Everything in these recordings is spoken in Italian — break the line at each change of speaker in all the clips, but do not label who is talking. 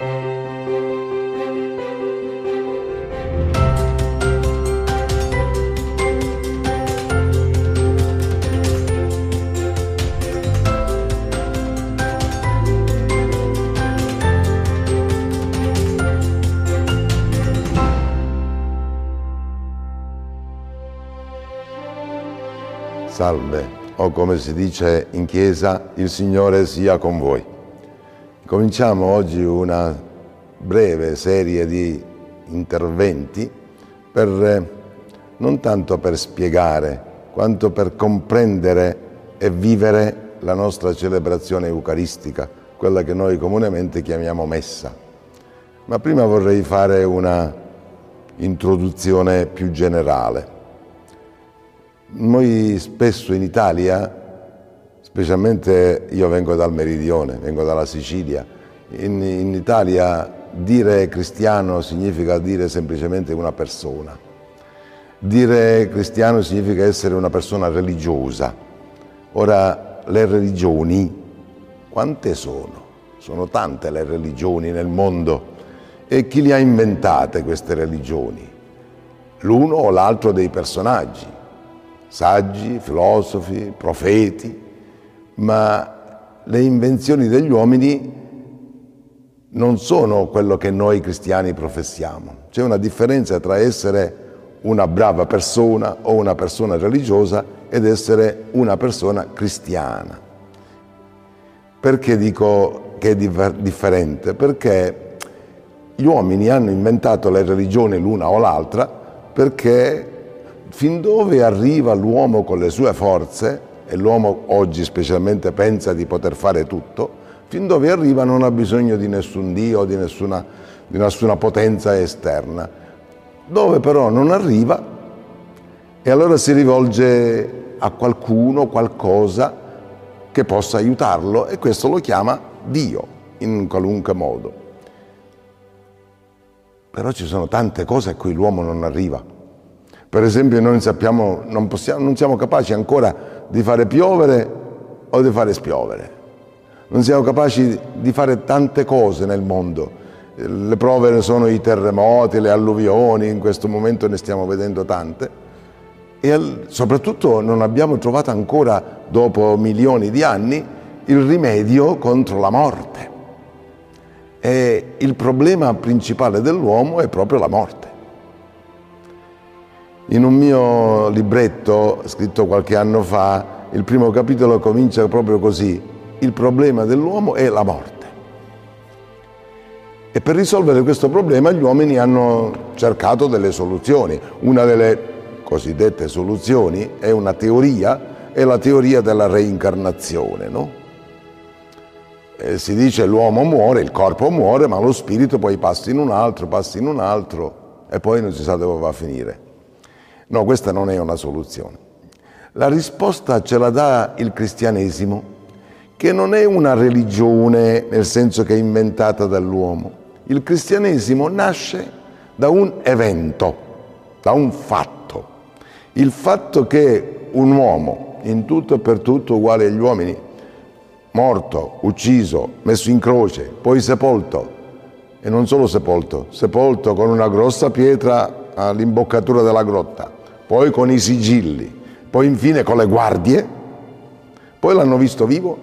Salve, o come si dice in chiesa, il Signore sia con voi. Cominciamo oggi una breve serie di interventi per, eh, non tanto per spiegare, quanto per comprendere e vivere la nostra celebrazione eucaristica, quella che noi comunemente chiamiamo messa. Ma prima vorrei fare una introduzione più generale. Noi spesso in Italia, specialmente io vengo dal meridione, vengo dalla Sicilia, in, in Italia dire cristiano significa dire semplicemente una persona. Dire cristiano significa essere una persona religiosa. Ora, le religioni, quante sono? Sono tante le religioni nel mondo. E chi le ha inventate queste religioni? L'uno o l'altro dei personaggi saggi, filosofi, profeti, ma le invenzioni degli uomini non sono quello che noi cristiani professiamo. C'è una differenza tra essere una brava persona o una persona religiosa ed essere una persona cristiana. Perché dico che è differente? Perché gli uomini hanno inventato le religioni l'una o l'altra perché fin dove arriva l'uomo con le sue forze, e l'uomo oggi specialmente pensa di poter fare tutto, fin dove arriva non ha bisogno di nessun Dio, di nessuna, di nessuna potenza esterna. Dove però non arriva, e allora si rivolge a qualcuno, qualcosa che possa aiutarlo e questo lo chiama Dio in qualunque modo. Però ci sono tante cose a cui l'uomo non arriva. Per esempio noi sappiamo, non, possiamo, non siamo capaci ancora di fare piovere o di fare spiovere. Non siamo capaci di fare tante cose nel mondo. Le prove sono i terremoti, le alluvioni, in questo momento ne stiamo vedendo tante. E soprattutto non abbiamo trovato ancora, dopo milioni di anni, il rimedio contro la morte. E il problema principale dell'uomo è proprio la morte. In un mio libretto scritto qualche anno fa, il primo capitolo comincia proprio così. Il problema dell'uomo è la morte. E per risolvere questo problema gli uomini hanno cercato delle soluzioni. Una delle cosiddette soluzioni è una teoria, è la teoria della reincarnazione. No? si dice l'uomo muore, il corpo muore, ma lo spirito poi passa in un altro, passa in un altro e poi non si sa dove va a finire. No, questa non è una soluzione. La risposta ce la dà il cristianesimo, che non è una religione nel senso che è inventata dall'uomo. Il cristianesimo nasce da un evento, da un fatto. Il fatto che un uomo, in tutto e per tutto uguale agli uomini, morto, ucciso, messo in croce, poi sepolto, e non solo sepolto, sepolto con una grossa pietra all'imboccatura della grotta, poi con i sigilli, poi infine con le guardie, poi l'hanno visto vivo,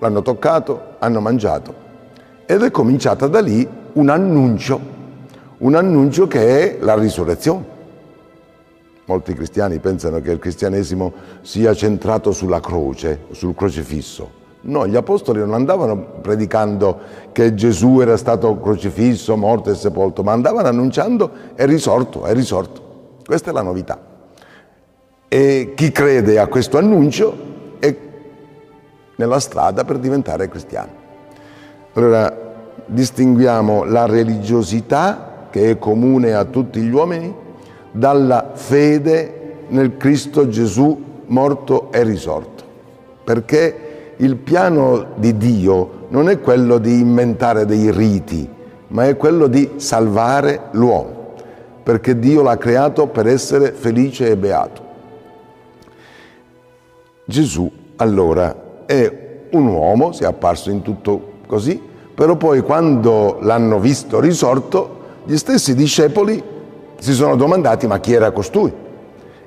l'hanno toccato, hanno mangiato. Ed è cominciata da lì un annuncio, un annuncio che è la risurrezione. Molti cristiani pensano che il cristianesimo sia centrato sulla croce, sul crocifisso. No, gli apostoli non andavano predicando che Gesù era stato crocifisso, morto e sepolto, ma andavano annunciando è risorto, è risorto. Questa è la novità. Chi crede a questo annuncio è nella strada per diventare cristiano. Allora distinguiamo la religiosità che è comune a tutti gli uomini dalla fede nel Cristo Gesù morto e risorto. Perché il piano di Dio non è quello di inventare dei riti, ma è quello di salvare l'uomo, perché Dio l'ha creato per essere felice e beato. Gesù allora è un uomo, si è apparso in tutto così, però poi quando l'hanno visto risorto, gli stessi discepoli si sono domandati ma chi era costui?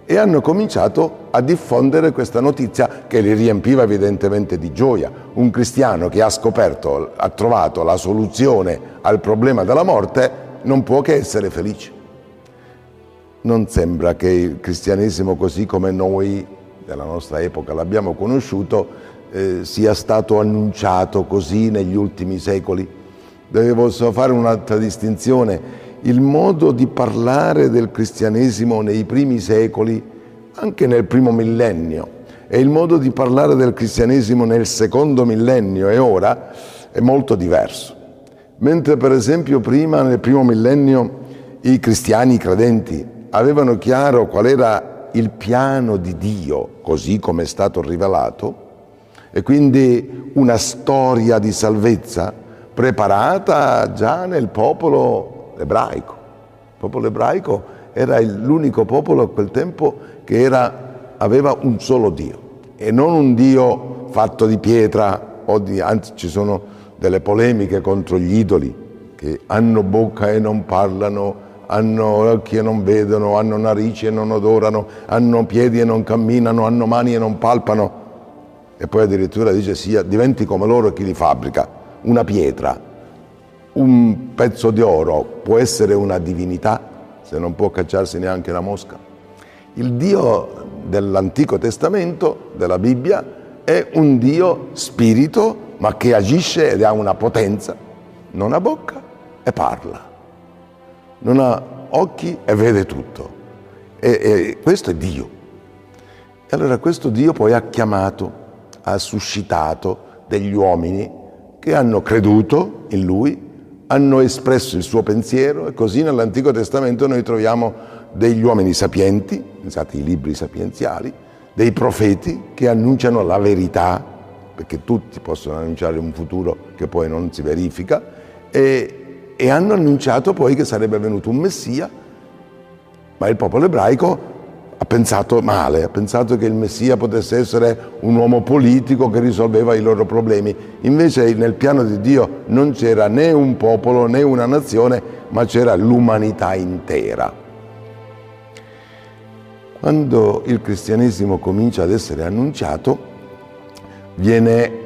E hanno cominciato a diffondere questa notizia che li riempiva evidentemente di gioia. Un cristiano che ha scoperto, ha trovato la soluzione al problema della morte, non può che essere felice. Non sembra che il cristianesimo così come noi della nostra epoca l'abbiamo conosciuto eh, sia stato annunciato così negli ultimi secoli. Devo fare un'altra distinzione. Il modo di parlare del cristianesimo nei primi secoli, anche nel primo millennio, e il modo di parlare del cristianesimo nel secondo millennio e ora è molto diverso. Mentre per esempio prima, nel primo millennio, i cristiani credenti avevano chiaro qual era il piano di Dio, così come è stato rivelato, e quindi una storia di salvezza preparata già nel popolo ebraico. Il popolo ebraico era l'unico popolo a quel tempo che era, aveva un solo Dio e non un Dio fatto di pietra, o di, anzi ci sono delle polemiche contro gli idoli che hanno bocca e non parlano, hanno occhi e non vedono, hanno narici e non odorano, hanno piedi e non camminano, hanno mani e non palpano. E poi addirittura dice sia, diventi come loro chi li fabbrica, una pietra, un pezzo di oro può essere una divinità se non può cacciarsi neanche la mosca. Il Dio dell'Antico Testamento, della Bibbia, è un Dio spirito ma che agisce ed ha una potenza, non ha bocca e parla, non ha occhi e vede tutto. E, e questo è Dio. E allora questo Dio poi ha chiamato, ha suscitato degli uomini che hanno creduto in Lui, hanno espresso il suo pensiero e così nell'Antico Testamento noi troviamo degli uomini sapienti, pensate ai libri sapienziali, dei profeti che annunciano la verità perché tutti possono annunciare un futuro che poi non si verifica, e, e hanno annunciato poi che sarebbe venuto un Messia, ma il popolo ebraico ha pensato male, ha pensato che il Messia potesse essere un uomo politico che risolveva i loro problemi. Invece nel piano di Dio non c'era né un popolo né una nazione, ma c'era l'umanità intera. Quando il cristianesimo comincia ad essere annunciato, viene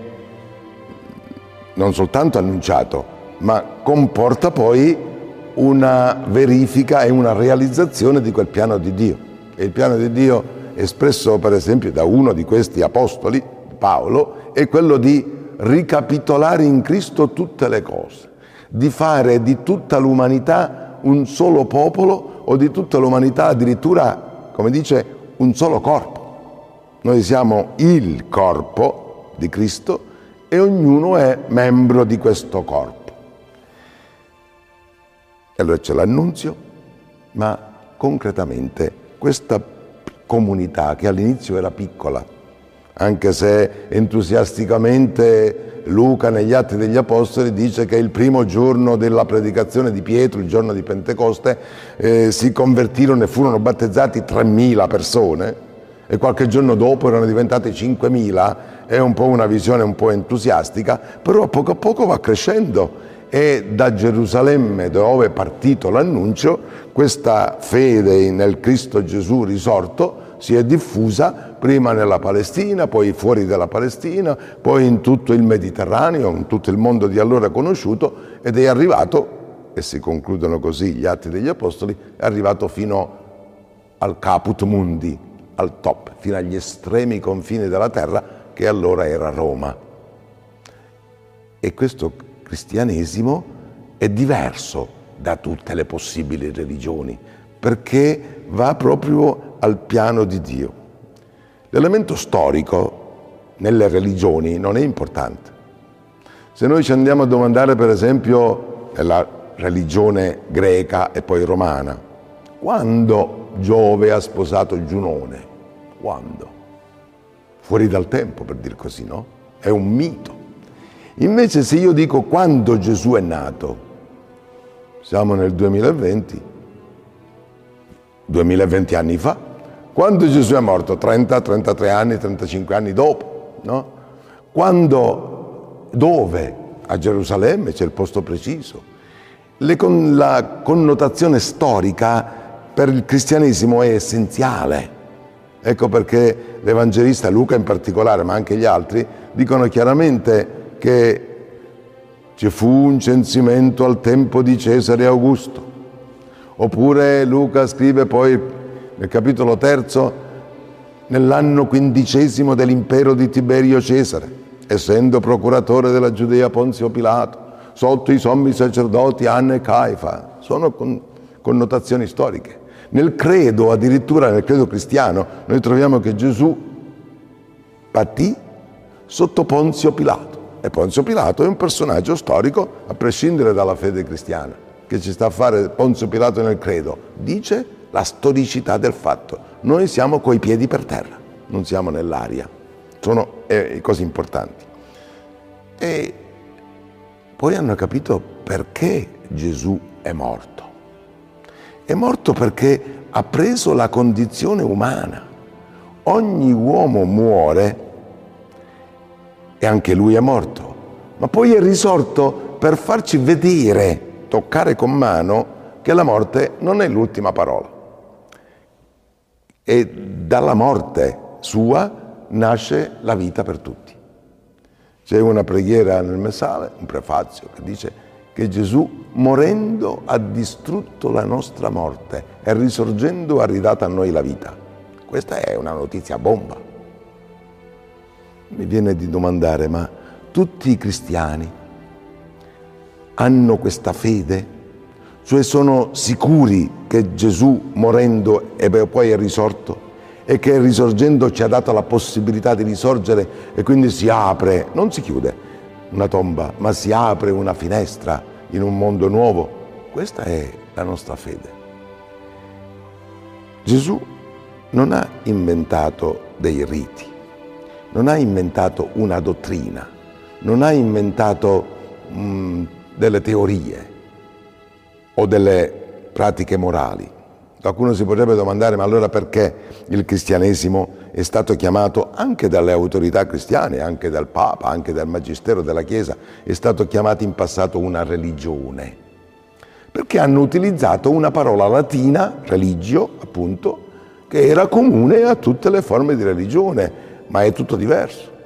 non soltanto annunciato, ma comporta poi una verifica e una realizzazione di quel piano di Dio. E il piano di Dio, espresso per esempio da uno di questi apostoli, Paolo, è quello di ricapitolare in Cristo tutte le cose, di fare di tutta l'umanità un solo popolo o di tutta l'umanità addirittura, come dice, un solo corpo. Noi siamo il corpo di Cristo e ognuno è membro di questo corpo. E allora c'è l'annunzio, ma concretamente questa comunità che all'inizio era piccola, anche se entusiasticamente Luca negli Atti degli Apostoli dice che il primo giorno della predicazione di Pietro, il giorno di Pentecoste, eh, si convertirono e furono battezzati 3.000 persone e qualche giorno dopo erano diventate 5.000 è un po' una visione un po' entusiastica, però a poco a poco va crescendo e da Gerusalemme dove è partito l'annuncio, questa fede nel Cristo Gesù risorto si è diffusa prima nella Palestina, poi fuori dalla Palestina, poi in tutto il Mediterraneo, in tutto il mondo di allora conosciuto ed è arrivato, e si concludono così gli atti degli Apostoli, è arrivato fino al caput mundi, al top, fino agli estremi confini della terra, che allora era Roma. E questo cristianesimo è diverso da tutte le possibili religioni, perché va proprio al piano di Dio. L'elemento storico nelle religioni non è importante. Se noi ci andiamo a domandare, per esempio, nella religione greca e poi romana, quando Giove ha sposato Giunone? Quando? fuori dal tempo, per dir così, no? È un mito. Invece se io dico quando Gesù è nato, siamo nel 2020, 2020 anni fa, quando Gesù è morto, 30, 33 anni, 35 anni dopo, no? Quando, dove? a Gerusalemme c'è il posto preciso. Con, la connotazione storica per il cristianesimo è essenziale. Ecco perché l'Evangelista Luca in particolare, ma anche gli altri, dicono chiaramente che ci fu un censimento al tempo di Cesare Augusto. Oppure Luca scrive poi nel capitolo terzo, nell'anno quindicesimo dell'impero di Tiberio Cesare, essendo procuratore della Giudea Ponzio Pilato, sotto i sommi sacerdoti Anna e Caifa. Sono con, connotazioni storiche. Nel credo, addirittura nel credo cristiano, noi troviamo che Gesù patì sotto Ponzio Pilato. E Ponzio Pilato è un personaggio storico, a prescindere dalla fede cristiana, che ci sta a fare Ponzio Pilato nel credo. Dice la storicità del fatto. Noi siamo coi piedi per terra, non siamo nell'aria. Sono eh, cose importanti. E poi hanno capito perché Gesù è morto. È morto perché ha preso la condizione umana. Ogni uomo muore e anche lui è morto, ma poi è risorto per farci vedere, toccare con mano, che la morte non è l'ultima parola. E dalla morte sua nasce la vita per tutti. C'è una preghiera nel Messale, un prefazio, che dice che Gesù morendo ha distrutto la nostra morte e risorgendo ha ridato a noi la vita. Questa è una notizia bomba. Mi viene di domandare, ma tutti i cristiani hanno questa fede? Cioè sono sicuri che Gesù morendo e poi è risorto e che risorgendo ci ha dato la possibilità di risorgere e quindi si apre, non si chiude una tomba, ma si apre una finestra in un mondo nuovo. Questa è la nostra fede. Gesù non ha inventato dei riti, non ha inventato una dottrina, non ha inventato mh, mm, delle teorie o delle pratiche morali. Qualcuno si potrebbe domandare, ma allora perché il cristianesimo è stato chiamato anche dalle autorità cristiane, anche dal Papa, anche dal Magistero della Chiesa, è stato chiamato in passato una religione? Perché hanno utilizzato una parola latina, religio, appunto, che era comune a tutte le forme di religione, ma è tutto diverso.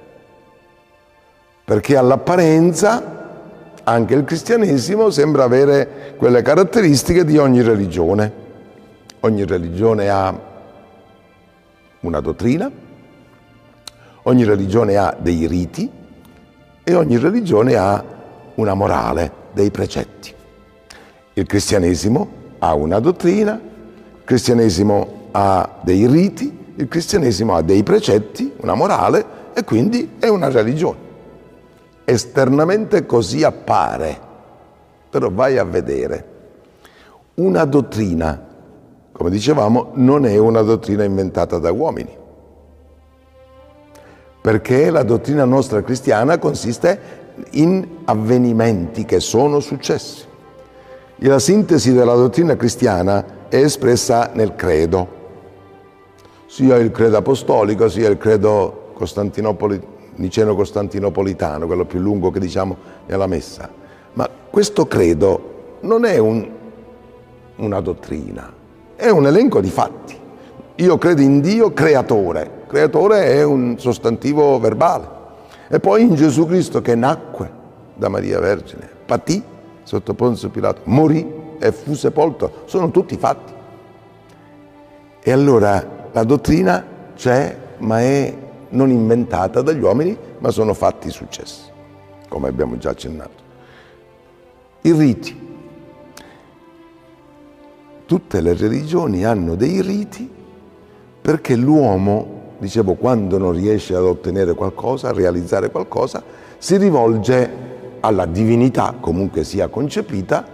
Perché all'apparenza anche il cristianesimo sembra avere quelle caratteristiche di ogni religione. Ogni religione ha una dottrina, ogni religione ha dei riti e ogni religione ha una morale, dei precetti. Il cristianesimo ha una dottrina, il cristianesimo ha dei riti, il cristianesimo ha dei precetti, una morale e quindi è una religione. Esternamente così appare, però vai a vedere. Una dottrina, come dicevamo, non è una dottrina inventata da uomini, perché la dottrina nostra cristiana consiste in avvenimenti che sono successi. E la sintesi della dottrina cristiana è espressa nel credo, sia il credo apostolico, sia il credo costantinopoli niceno-costantinopolitano, quello più lungo che diciamo nella messa. Ma questo credo non è un, una dottrina, è un elenco di fatti. Io credo in Dio creatore, creatore è un sostantivo verbale. E poi in Gesù Cristo che nacque da Maria Vergine, patì sotto Ponzio Pilato, morì e fu sepolto, sono tutti fatti. E allora la dottrina c'è, ma è non inventata dagli uomini, ma sono fatti successi, come abbiamo già accennato. I riti. Tutte le religioni hanno dei riti perché l'uomo, dicevo, quando non riesce ad ottenere qualcosa, a realizzare qualcosa, si rivolge alla divinità, comunque sia concepita,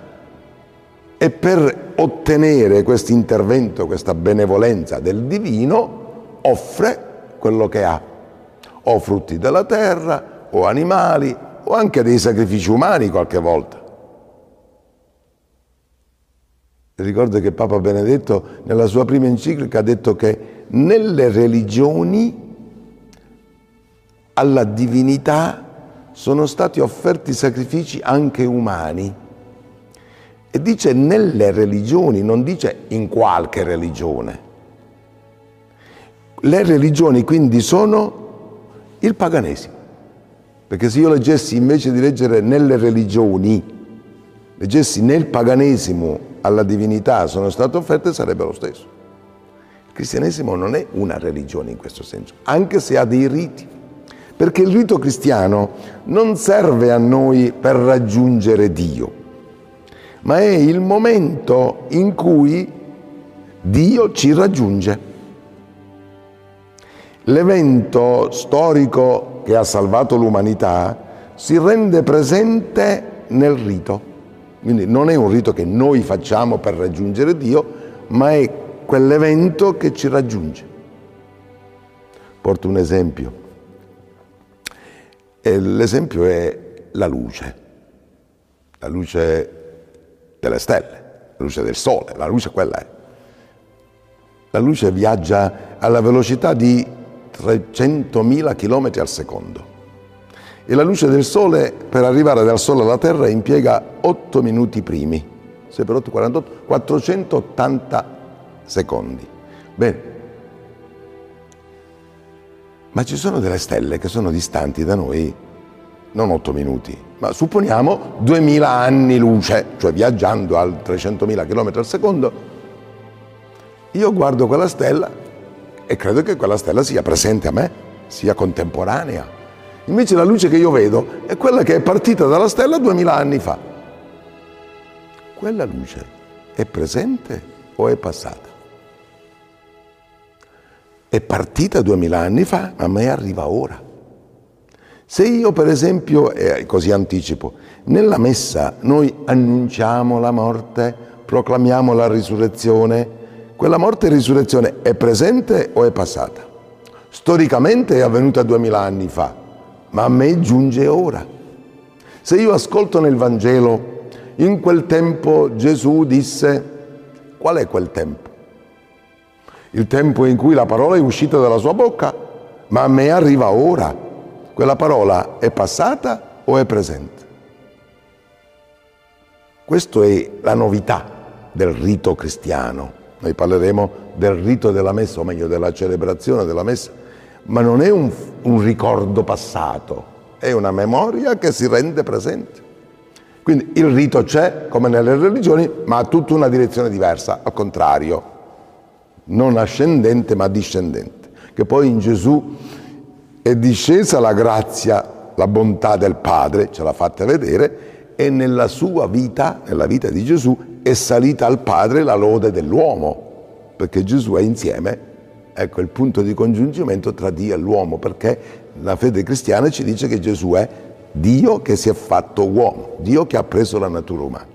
e per ottenere questo intervento, questa benevolenza del divino, offre quello che ha o frutti della terra, o animali, o anche dei sacrifici umani qualche volta. Ricordo che Papa Benedetto nella sua prima enciclica ha detto che nelle religioni alla divinità sono stati offerti sacrifici anche umani. E dice nelle religioni, non dice in qualche religione. Le religioni quindi sono il paganesimo. Perché se io leggessi invece di leggere nelle religioni, leggessi nel paganesimo alla divinità sono state offerte, sarebbe lo stesso. Il cristianesimo non è una religione in questo senso, anche se ha dei riti. Perché il rito cristiano non serve a noi per raggiungere Dio, ma è il momento in cui Dio ci raggiunge. L'evento storico che ha salvato l'umanità si rende presente nel rito. Quindi non è un rito che noi facciamo per raggiungere Dio, ma è quell'evento che ci raggiunge. Porto un esempio. l'esempio è la luce, la luce delle stelle, la luce del sole, la luce quella è. La luce viaggia alla velocità di 300.000 km al secondo e la luce del Sole per arrivare dal Sole alla Terra impiega 8 minuti primi, 6 per 8, 48, 480 secondi. Bene, ma ci sono delle stelle che sono distanti da noi non 8 minuti, ma supponiamo 2000 anni luce, cioè viaggiando a 300.000 km al secondo, io guardo quella stella e credo che quella stella sia presente a me, sia contemporanea. Invece la luce che io vedo è quella che è partita dalla stella duemila anni fa. Quella luce è presente o è passata? È partita duemila anni fa, ma a me arriva ora. Se io per esempio, e così anticipo, nella messa noi annunciamo la morte, proclamiamo la risurrezione, quella morte e risurrezione è presente o è passata? Storicamente è avvenuta duemila anni fa, ma a me giunge ora. Se io ascolto nel Vangelo, in quel tempo Gesù disse, qual è quel tempo? Il tempo in cui la parola è uscita dalla sua bocca, ma a me arriva ora. Quella parola è passata o è presente? Questa è la novità del rito cristiano. Noi parleremo del rito della messa, o meglio della celebrazione della messa ma non è un, un ricordo passato, è una memoria che si rende presente. Quindi il rito c'è, come nelle religioni, ma ha tutta una direzione diversa, al contrario, non ascendente ma discendente, che poi in Gesù è discesa la grazia, la bontà del Padre, ce l'ha fatta vedere, e nella sua vita, nella vita di Gesù, è salita al Padre la lode dell'uomo, perché Gesù è insieme Ecco il punto di congiungimento tra Dio e l'uomo, perché la fede cristiana ci dice che Gesù è Dio che si è fatto uomo, Dio che ha preso la natura umana.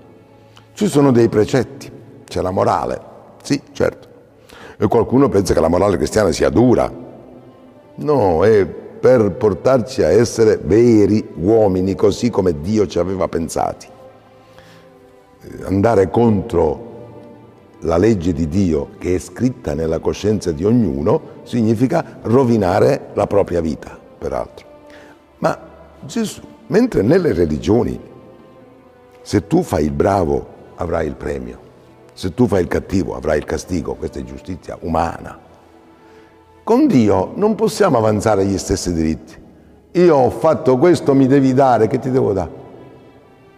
Ci sono dei precetti, c'è la morale, sì, certo. E qualcuno pensa che la morale cristiana sia dura. No, è per portarci a essere veri uomini, così come Dio ci aveva pensati. Andare contro la legge di Dio che è scritta nella coscienza di ognuno significa rovinare la propria vita, peraltro. Ma Gesù, mentre nelle religioni, se tu fai il bravo avrai il premio, se tu fai il cattivo avrai il castigo, questa è giustizia umana. Con Dio non possiamo avanzare gli stessi diritti. Io ho fatto questo, mi devi dare, che ti devo dare?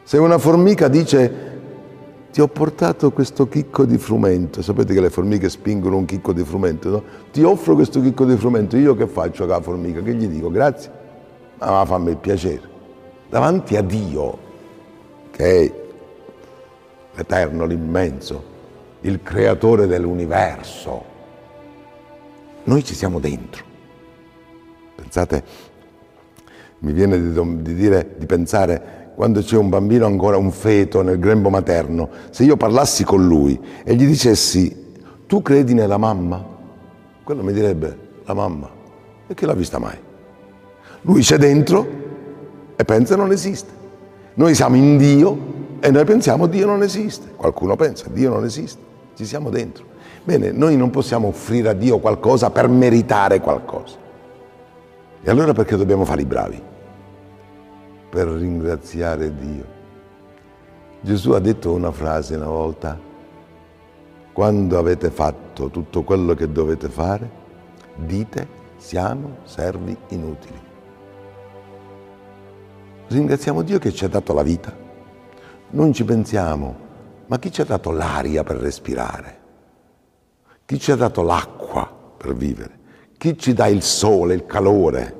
Se una formica dice ti ho portato questo chicco di frumento, sapete che le formiche spingono un chicco di frumento, no? Ti offro questo chicco di frumento, io che faccio con la formica? Che gli dico? Grazie? Ma fammi il piacere. Davanti a Dio, che è l'Eterno, l'immenso, il creatore dell'universo, noi ci siamo dentro. Pensate, mi viene di, di, dire, di pensare quando c'è un bambino ancora, un feto nel grembo materno, se io parlassi con lui e gli dicessi tu credi nella mamma? Quello mi direbbe la mamma. E che l'ha vista mai? Lui c'è dentro e pensa non esiste. Noi siamo in Dio e noi pensiamo Dio non esiste. Qualcuno pensa Dio non esiste. Ci siamo dentro. Bene, noi non possiamo offrire a Dio qualcosa per meritare qualcosa. E allora perché dobbiamo fare i bravi? per ringraziare Dio. Gesù ha detto una frase una volta, quando avete fatto tutto quello che dovete fare, dite siamo servi inutili. Ringraziamo Dio che ci ha dato la vita. Non ci pensiamo, ma chi ci ha dato l'aria per respirare? Chi ci ha dato l'acqua per vivere? Chi ci dà il sole, il calore?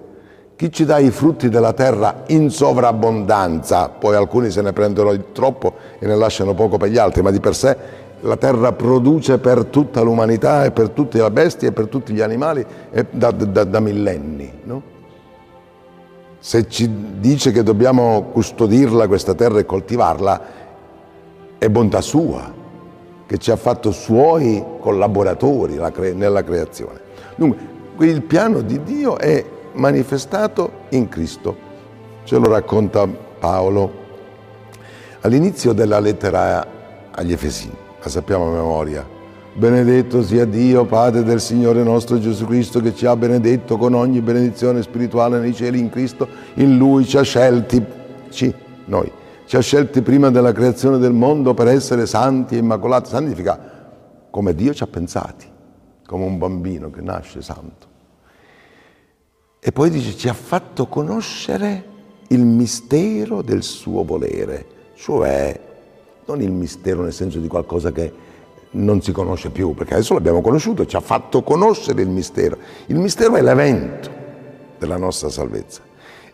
Chi ci dà i frutti della terra in sovrabbondanza? Poi alcuni se ne prendono troppo e ne lasciano poco per gli altri, ma di per sé la terra produce per tutta l'umanità e per tutte le bestie e per tutti gli animali da, da, da millenni. No? Se ci dice che dobbiamo custodirla questa terra e coltivarla, è bontà sua, che ci ha fatto suoi collaboratori nella creazione. Dunque, il piano di Dio è manifestato in Cristo. Ce lo racconta Paolo all'inizio della lettera agli Efesini, la sappiamo a memoria. Benedetto sia Dio, Padre del Signore nostro Gesù Cristo, che ci ha benedetto con ogni benedizione spirituale nei cieli in Cristo. In Lui ci ha scelti, ci, noi, ci ha scelti prima della creazione del mondo per essere santi e immacolati. Santifica come Dio ci ha pensati, come un bambino che nasce santo. E poi dice ci ha fatto conoscere il mistero del suo volere, cioè non il mistero nel senso di qualcosa che non si conosce più, perché adesso l'abbiamo conosciuto, ci ha fatto conoscere il mistero. Il mistero è l'evento della nostra salvezza.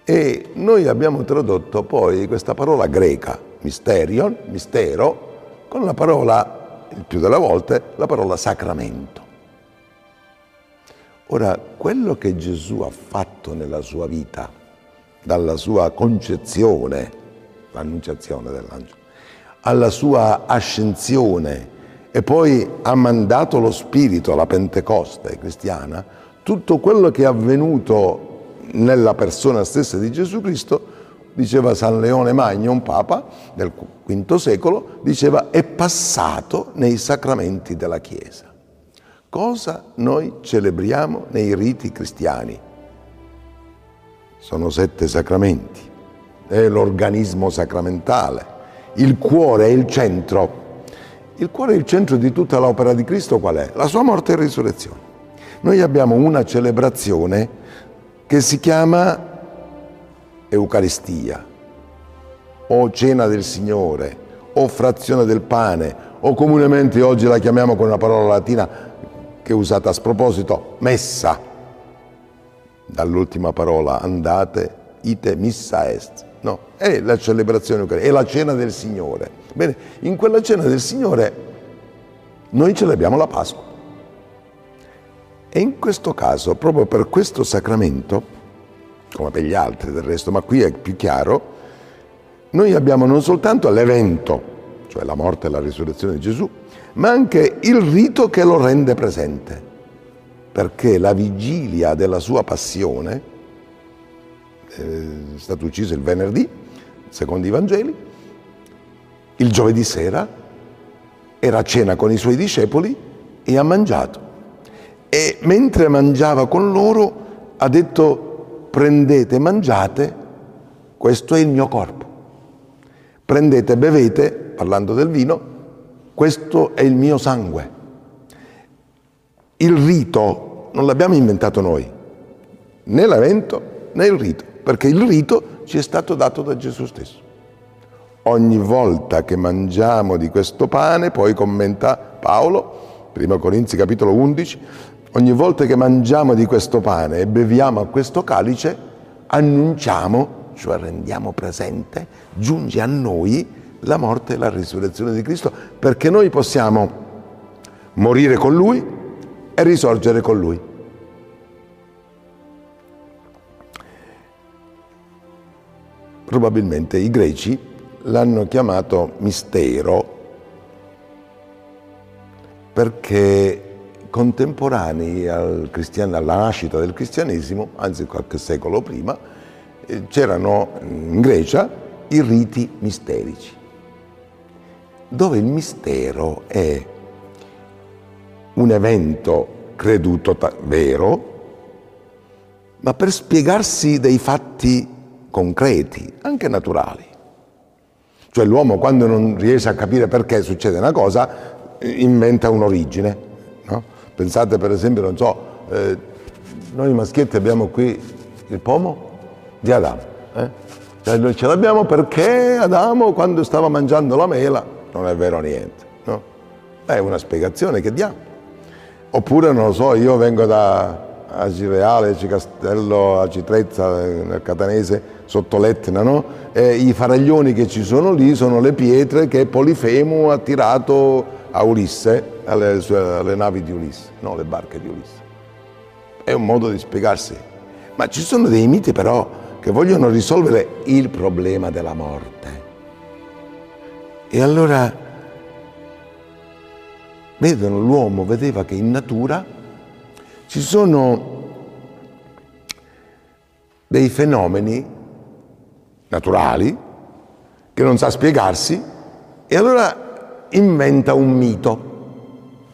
E noi abbiamo tradotto poi questa parola greca, mysterion, mistero, con la parola, il più delle volte, la parola sacramento. Ora, quello che Gesù ha fatto nella sua vita, dalla sua concezione, l'annunciazione dell'angelo, alla sua ascensione e poi ha mandato lo Spirito alla Pentecoste cristiana, tutto quello che è avvenuto nella persona stessa di Gesù Cristo, diceva San Leone Magno, un papa del V secolo, diceva è passato nei sacramenti della Chiesa. Cosa noi celebriamo nei riti cristiani? Sono sette sacramenti, è l'organismo sacramentale, il cuore è il centro. Il cuore è il centro di tutta l'opera di Cristo qual è? La sua morte e risurrezione. Noi abbiamo una celebrazione che si chiama Eucaristia o cena del Signore o frazione del pane o comunemente oggi la chiamiamo con una parola latina che è usata a sproposito, messa. Dall'ultima parola andate, ite missa est. No, è la celebrazione eucaristica, è la cena del Signore. Bene, in quella cena del Signore noi celebriamo la Pasqua. E in questo caso, proprio per questo sacramento, come per gli altri del resto, ma qui è più chiaro, noi abbiamo non soltanto l'evento, cioè la morte e la risurrezione di Gesù, ma anche il rito che lo rende presente, perché la vigilia della sua passione, eh, è stato ucciso il venerdì, secondo i Vangeli, il giovedì sera era a cena con i suoi discepoli e ha mangiato e mentre mangiava con loro ha detto prendete, mangiate, questo è il mio corpo. Prendete, bevete, parlando del vino, questo è il mio sangue. Il rito non l'abbiamo inventato noi, né l'evento né il rito, perché il rito ci è stato dato da Gesù stesso. Ogni volta che mangiamo di questo pane, poi commenta Paolo, 1 Corinzi capitolo 11, Ogni volta che mangiamo di questo pane e beviamo a questo calice, annunciamo, cioè rendiamo presente, giunge a noi la morte e la risurrezione di Cristo, perché noi possiamo morire con Lui e risorgere con Lui. Probabilmente i greci l'hanno chiamato mistero perché contemporanei al alla nascita del cristianesimo, anzi qualche secolo prima, eh, c'erano in Grecia i riti misterici, dove il mistero è un evento creduto vero, ma per spiegarsi dei fatti concreti, anche naturali. Cioè l'uomo quando non riesce a capire perché succede una cosa, inventa un'origine. No? Pensate per esempio, non so, eh, noi maschietti abbiamo qui il pomo di Adamo. Eh? Cioè noi ce l'abbiamo perché Adamo quando stava mangiando la mela, non è vero niente. No? È una spiegazione che diamo. Oppure, non lo so, io vengo da Acireale, Cicastello, Acitrezza, nel Catanese, sotto l'Etna, no? E I faraglioni che ci sono lì sono le pietre che Polifemo ha tirato a Ulisse, alle, alle navi di Ulisse, no, le barche di Ulisse. È un modo di spiegarsi. Ma ci sono dei miti però che vogliono risolvere il problema della morte. E allora vedono, l'uomo vedeva che in natura ci sono dei fenomeni naturali che non sa spiegarsi e allora inventa un mito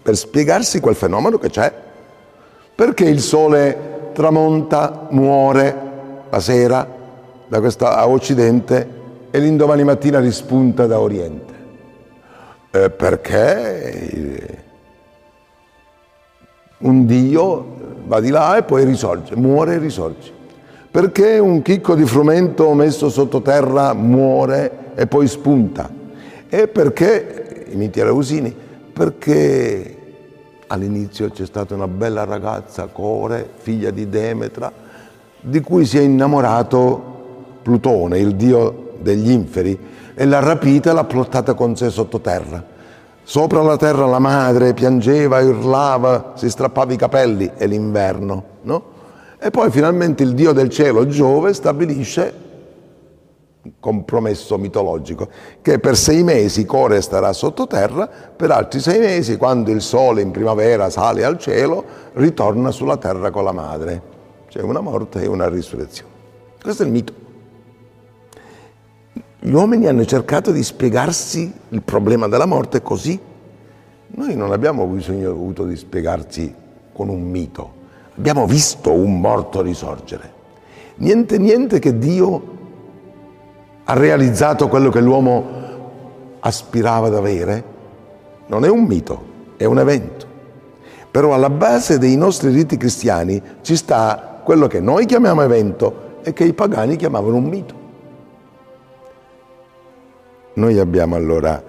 per spiegarsi quel fenomeno che c'è. Perché il sole tramonta, muore la sera da questa, a occidente e l'indomani mattina rispunta da oriente? Eh, perché un Dio va di là e poi risorge, muore e risorge. Perché un chicco di frumento messo sottoterra muore e poi spunta? E perché, miti arausini, perché all'inizio c'è stata una bella ragazza, Core, figlia di Demetra, di cui si è innamorato Plutone, il dio degli inferi, e l'ha rapita e l'ha plottata con sé sottoterra. Sopra la terra la madre piangeva, urlava, si strappava i capelli, è l'inverno, no? E poi finalmente il dio del cielo, Giove, stabilisce, compromesso mitologico, che per sei mesi Core starà sottoterra, per altri sei mesi, quando il sole in primavera sale al cielo, ritorna sulla terra con la madre. C'è una morte e una risurrezione. Questo è il mito. Gli uomini hanno cercato di spiegarsi il problema della morte così. Noi non abbiamo bisogno avuto di spiegarci con un mito, abbiamo visto un morto risorgere. Niente, niente che Dio ha realizzato quello che l'uomo aspirava ad avere. Non è un mito, è un evento. Però alla base dei nostri riti cristiani ci sta quello che noi chiamiamo evento e che i pagani chiamavano un mito. Noi abbiamo allora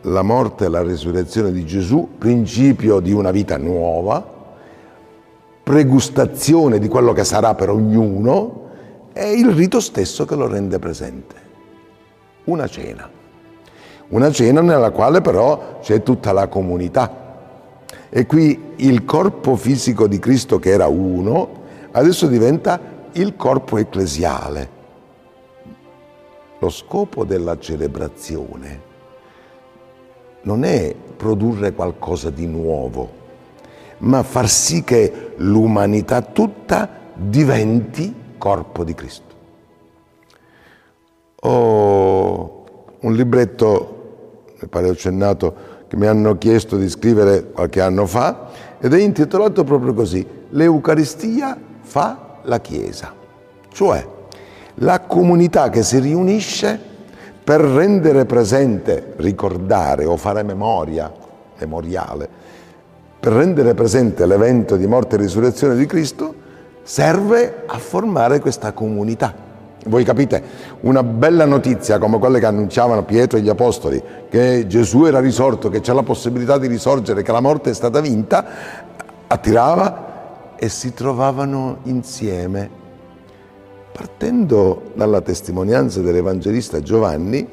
la morte e la resurrezione di Gesù, principio di una vita nuova, pregustazione di quello che sarà per ognuno e il rito stesso che lo rende presente. Una cena. Una cena nella quale però c'è tutta la comunità. E qui il corpo fisico di Cristo che era uno, adesso diventa il corpo ecclesiale lo scopo della celebrazione non è produrre qualcosa di nuovo, ma far sì che l'umanità tutta diventi corpo di Cristo. Ho un libretto, mi pare accennato, che mi hanno chiesto di scrivere qualche anno fa ed è intitolato proprio così, L'Eucaristia fa la Chiesa, cioè la comunità che si riunisce per rendere presente, ricordare o fare memoria, memoriale, per rendere presente l'evento di morte e risurrezione di Cristo, serve a formare questa comunità. Voi capite, una bella notizia come quelle che annunciavano Pietro e gli Apostoli, che Gesù era risorto, che c'è la possibilità di risorgere, che la morte è stata vinta, attirava e si trovavano insieme Partendo dalla testimonianza dell'Evangelista Giovanni,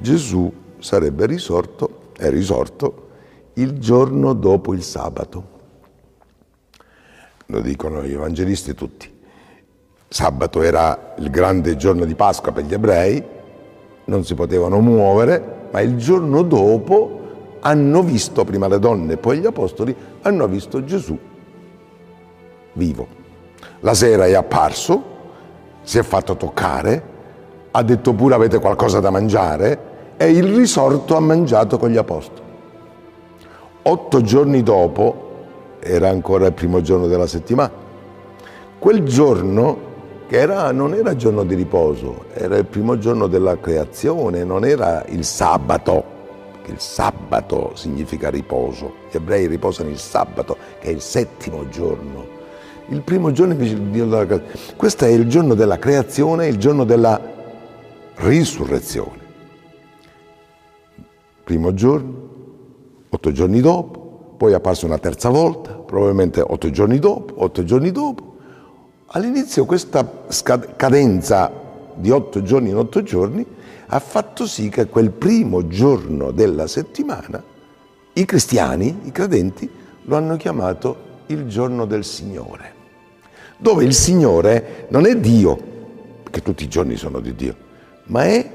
Gesù sarebbe risorto, è risorto, il giorno dopo il sabato. Lo dicono gli evangelisti tutti. Sabato era il grande giorno di Pasqua per gli ebrei, non si potevano muovere, ma il giorno dopo hanno visto, prima le donne e poi gli apostoli, hanno visto Gesù vivo. La sera è apparso, si è fatto toccare, ha detto pure avete qualcosa da mangiare e il risorto ha mangiato con gli apostoli. Otto giorni dopo, era ancora il primo giorno della settimana, quel giorno che era, non era giorno di riposo, era il primo giorno della creazione, non era il sabato, che il sabato significa riposo. Gli ebrei riposano il sabato, che è il settimo giorno. Il primo giorno invece il Dio della creazione. Questo è il giorno della creazione, il giorno della risurrezione. Primo giorno, otto giorni dopo, poi è apparso una terza volta, probabilmente otto giorni dopo, otto giorni dopo. All'inizio questa cadenza di otto giorni in otto giorni ha fatto sì che quel primo giorno della settimana i cristiani, i credenti, lo hanno chiamato il giorno del Signore, dove il Signore non è Dio, perché tutti i giorni sono di Dio, ma è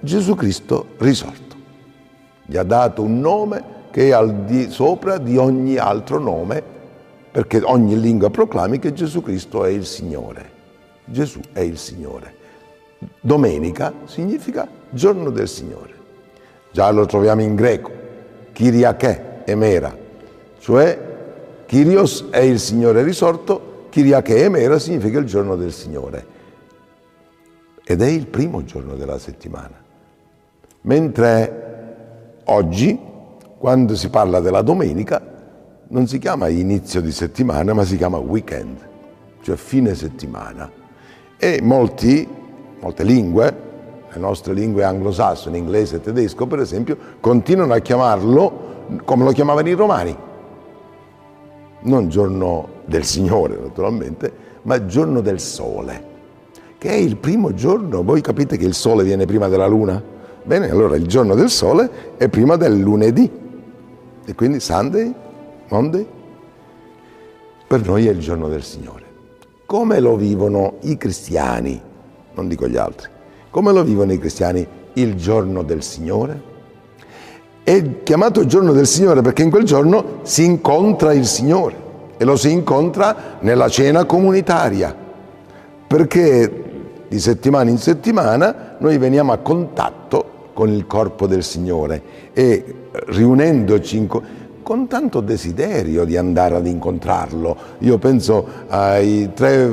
Gesù Cristo risorto. Gli ha dato un nome che è al di sopra di ogni altro nome, perché ogni lingua proclami che Gesù Cristo è il Signore. Gesù è il Signore. Domenica significa giorno del Signore. Già lo troviamo in greco, Kyriake, Emera, cioè Kyrios è il Signore risorto, Kyriake Emera significa il giorno del Signore. Ed è il primo giorno della settimana. Mentre oggi, quando si parla della domenica, non si chiama inizio di settimana, ma si chiama weekend, cioè fine settimana. E molti molte lingue, le nostre lingue anglosassone, inglese e tedesco per esempio, continuano a chiamarlo come lo chiamavano i romani. Non giorno del Signore naturalmente, ma giorno del sole, che è il primo giorno. Voi capite che il sole viene prima della luna? Bene, allora il giorno del sole è prima del lunedì. E quindi Sunday, Monday, per noi è il giorno del Signore. Come lo vivono i cristiani non dico gli altri. Come lo vivono i cristiani il giorno del Signore? È chiamato il giorno del Signore perché in quel giorno si incontra il Signore e lo si incontra nella cena comunitaria, perché di settimana in settimana noi veniamo a contatto con il corpo del Signore e riunendoci con tanto desiderio di andare ad incontrarlo. Io penso ai tre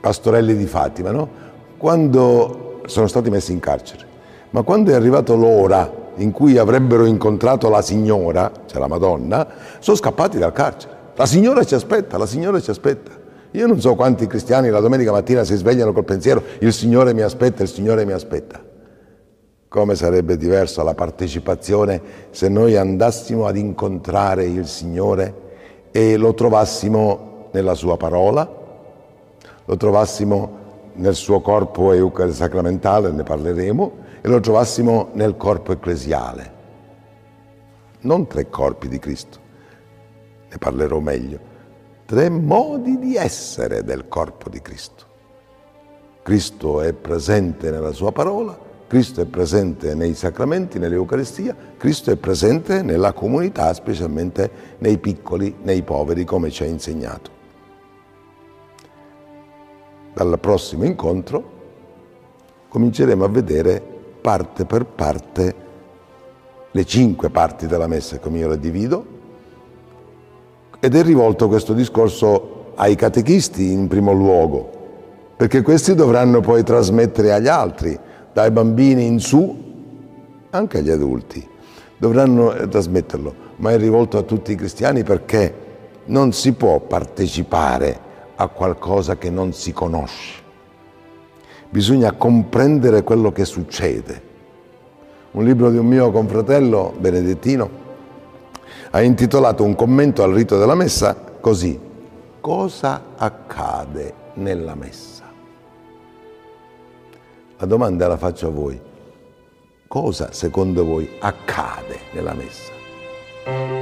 pastorelli di Fatima, no? quando sono stati messi in carcere, ma quando è arrivata l'ora in cui avrebbero incontrato la signora, cioè la Madonna, sono scappati dal carcere. La signora ci aspetta, la signora ci aspetta. Io non so quanti cristiani la domenica mattina si svegliano col pensiero il Signore mi aspetta, il Signore mi aspetta. Come sarebbe diversa la partecipazione se noi andassimo ad incontrare il Signore e lo trovassimo nella sua parola, lo trovassimo nel suo corpo sacramentale, ne parleremo, e lo trovassimo nel corpo ecclesiale. Non tre corpi di Cristo, ne parlerò meglio, tre modi di essere del corpo di Cristo. Cristo è presente nella sua parola, Cristo è presente nei sacramenti, nell'Eucaristia, Cristo è presente nella comunità, specialmente nei piccoli, nei poveri, come ci ha insegnato. Dal prossimo incontro cominceremo a vedere parte per parte le cinque parti della messa come io le divido ed è rivolto questo discorso ai catechisti in primo luogo perché questi dovranno poi trasmettere agli altri dai bambini in su anche agli adulti dovranno eh, trasmetterlo ma è rivolto a tutti i cristiani perché non si può partecipare a qualcosa che non si conosce. Bisogna comprendere quello che succede. Un libro di un mio confratello benedettino ha intitolato un commento al rito della messa così, cosa accade nella messa? La domanda la faccio a voi. Cosa secondo voi accade nella messa?